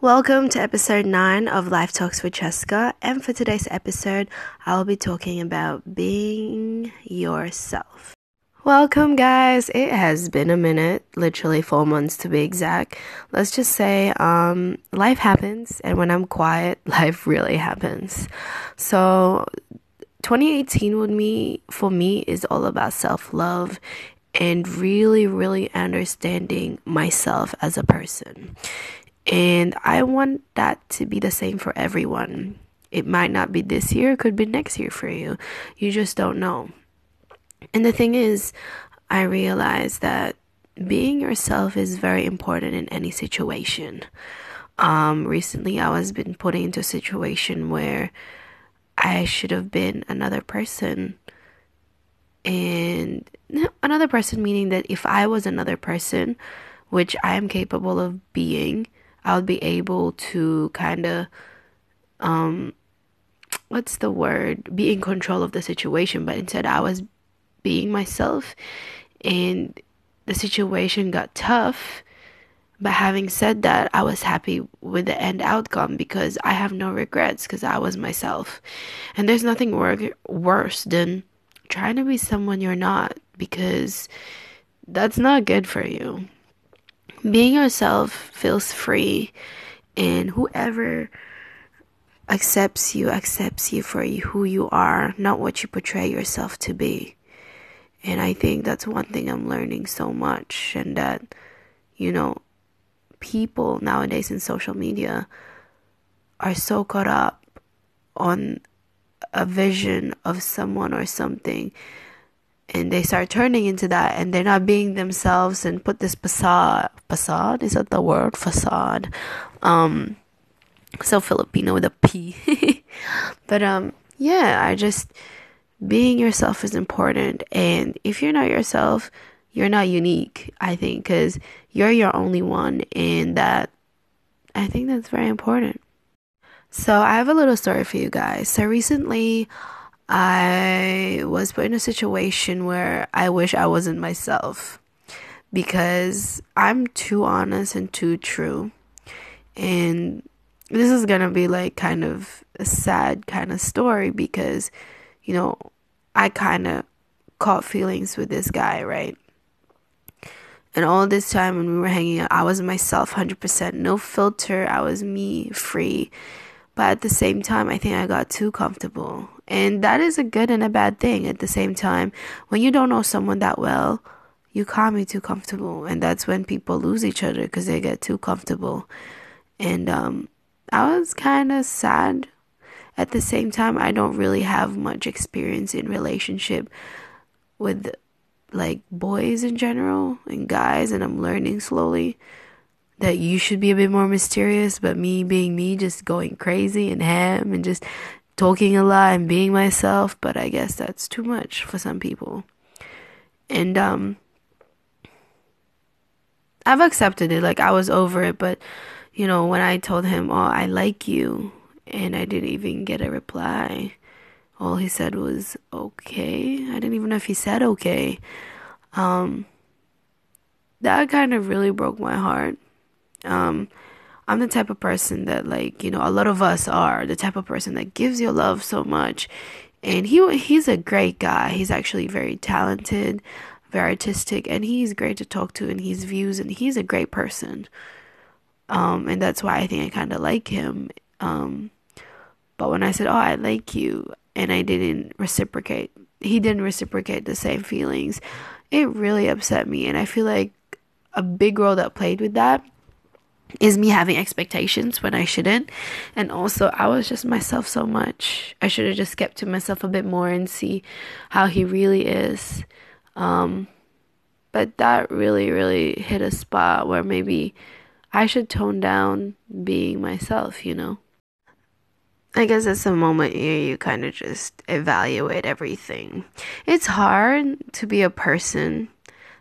Welcome to episode 9 of Life Talks with Jessica. And for today's episode, I'll be talking about being yourself. Welcome, guys. It has been a minute, literally four months to be exact. Let's just say um, life happens, and when I'm quiet, life really happens. So, 2018 with me, for me, is all about self love and really, really understanding myself as a person. And I want that to be the same for everyone. It might not be this year, it could be next year for you. You just don't know. And the thing is, I realize that being yourself is very important in any situation. Um, recently, I was been put into a situation where I should have been another person. And another person meaning that if I was another person, which I am capable of being, I would be able to kind of, um, what's the word? Be in control of the situation. But instead, I was being myself, and the situation got tough. But having said that, I was happy with the end outcome because I have no regrets because I was myself. And there's nothing wor- worse than trying to be someone you're not because that's not good for you being yourself feels free and whoever accepts you accepts you for who you are not what you portray yourself to be. And i think that's one thing i'm learning so much and that you know people nowadays in social media are so caught up on a vision of someone or something and they start turning into that and they're not being themselves and put this facade facade? Is that the word? Facade. Um so filipino with a p. But um yeah i just being yourself is important and if you're not yourself you're not unique i think because you're your only one and that i think that's very important. So i have a little story for you guys. So recently I was put in a situation where I wish I wasn't myself because I'm too honest and too true. And this is going to be like kind of a sad kind of story because, you know, I kind of caught feelings with this guy, right? And all this time when we were hanging out, I was myself 100%, no filter. I was me, free. But at the same time, I think I got too comfortable. And that is a good and a bad thing at the same time. When you don't know someone that well, you can't be too comfortable. And that's when people lose each other because they get too comfortable. And um, I was kind of sad. At the same time, I don't really have much experience in relationship with like boys in general and guys, and I'm learning slowly that you should be a bit more mysterious, but me being me, just going crazy and ham and just talking a lot and being myself. But I guess that's too much for some people. And, um, I've accepted it. Like, I was over it, but, you know, when I told him, Oh, I like you, and I didn't even get a reply, all he said was, Okay. I didn't even know if he said okay. Um, that kind of really broke my heart um, I'm the type of person that, like, you know, a lot of us are the type of person that gives your love so much. And he he's a great guy. He's actually very talented, very artistic, and he's great to talk to and his views. And he's a great person. Um, and that's why I think I kind of like him. Um, but when I said, "Oh, I like you," and I didn't reciprocate, he didn't reciprocate the same feelings. It really upset me, and I feel like a big role that played with that is me having expectations when I shouldn't. And also, I was just myself so much. I should have just kept to myself a bit more and see how he really is. Um, but that really, really hit a spot where maybe I should tone down being myself, you know? I guess it's a moment where you kind of just evaluate everything. It's hard to be a person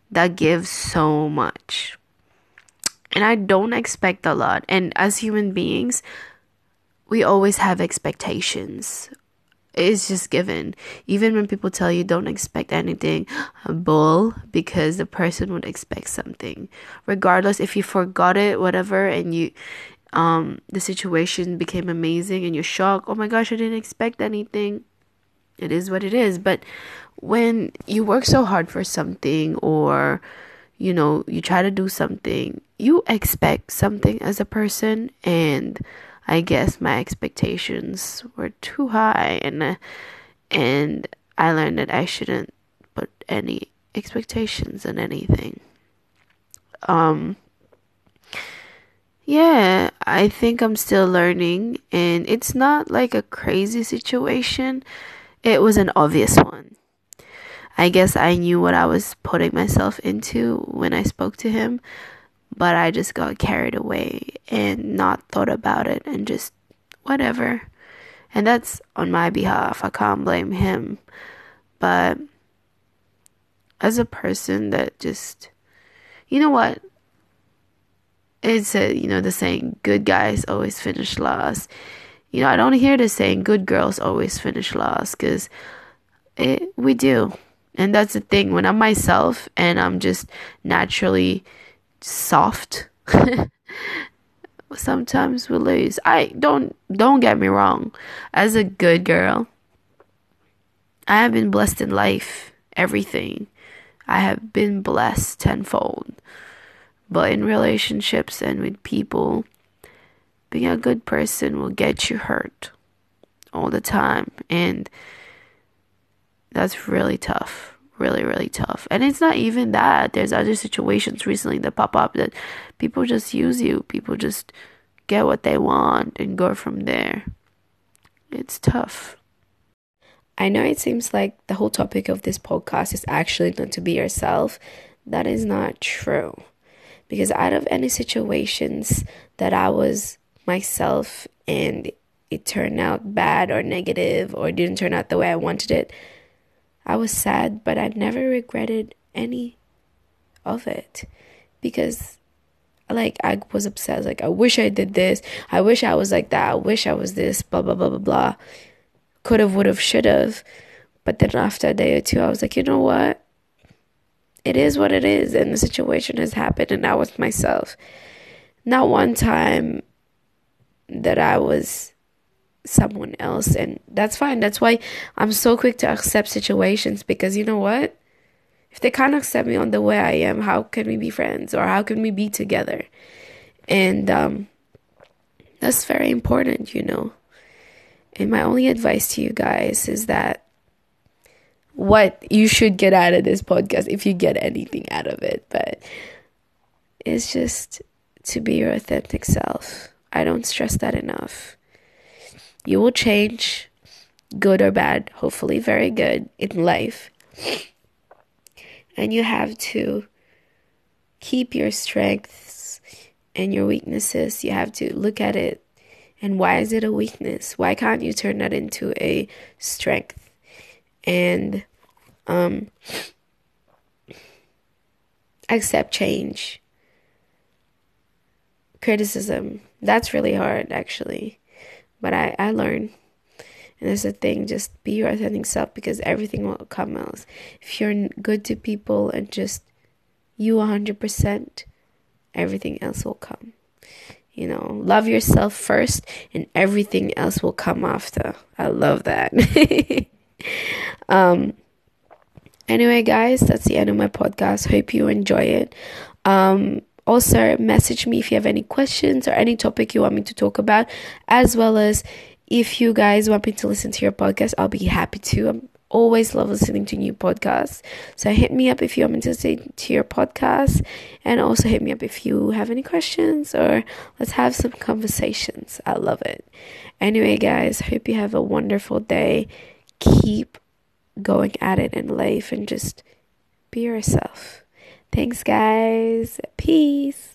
that gives so much and I don't expect a lot. And as human beings, we always have expectations. It's just given. Even when people tell you don't expect anything, bull, because the person would expect something. Regardless if you forgot it, whatever, and you um, the situation became amazing and you're shocked. Oh my gosh, I didn't expect anything. It is what it is. But when you work so hard for something or you know, you try to do something, you expect something as a person and I guess my expectations were too high and uh, and I learned that I shouldn't put any expectations in anything. Um yeah, I think I'm still learning and it's not like a crazy situation. It was an obvious one. I guess I knew what I was putting myself into when I spoke to him, but I just got carried away and not thought about it and just whatever. And that's on my behalf. I can't blame him. But as a person that just, you know what? It's a, you know, the saying, good guys always finish last. You know, I don't hear the saying, good girls always finish last because we do. And that's the thing. When I'm myself and I'm just naturally soft, sometimes we lose. I don't don't get me wrong. As a good girl, I have been blessed in life, everything. I have been blessed tenfold. But in relationships and with people, being a good person will get you hurt all the time. And that's really tough. Really, really tough. And it's not even that. There's other situations recently that pop up that people just use you. People just get what they want and go from there. It's tough. I know it seems like the whole topic of this podcast is actually not to be yourself. That is not true. Because out of any situations that I was myself and it turned out bad or negative or didn't turn out the way I wanted it, I was sad, but I never regretted any of it because like I was upset like I wish I did this. I wish I was like that. I wish I was this blah blah blah blah blah. Could have, would have, should have. But then after a day or two I was like, "You know what? It is what it is and the situation has happened and I was myself." Not one time that I was someone else and that's fine. That's why i'm so quick to accept situations because you know what? If they can't accept me on the way i am how can we be friends or how can we be together? And um, that's very important you know? And my only advice to you guys is that what you should get out of this podcast if you get anything out of it but it's just to be your authentic self. I don't stress that enough you will change, good or bad, hopefully very good in life. And you have to keep your strengths and your weaknesses. You have to look at it and why is it a weakness? Why can't you turn that into a strength? And um, accept change. Criticism. That's really hard, actually. But I, I learn. And that's the thing, just be your authentic self because everything will come else. If you're good to people and just you 100%, everything else will come. You know, love yourself first and everything else will come after. I love that. um, anyway, guys, that's the end of my podcast. Hope you enjoy it. Um, also, message me if you have any questions or any topic you want me to talk about, as well as if you guys want me to listen to your podcast, I'll be happy to. I'm always love listening to new podcasts. So hit me up if you want me to listen to your podcast, and also hit me up if you have any questions or let's have some conversations. I love it. Anyway, guys, hope you have a wonderful day. Keep going at it in life and just be yourself. Thanks, guys. Peace.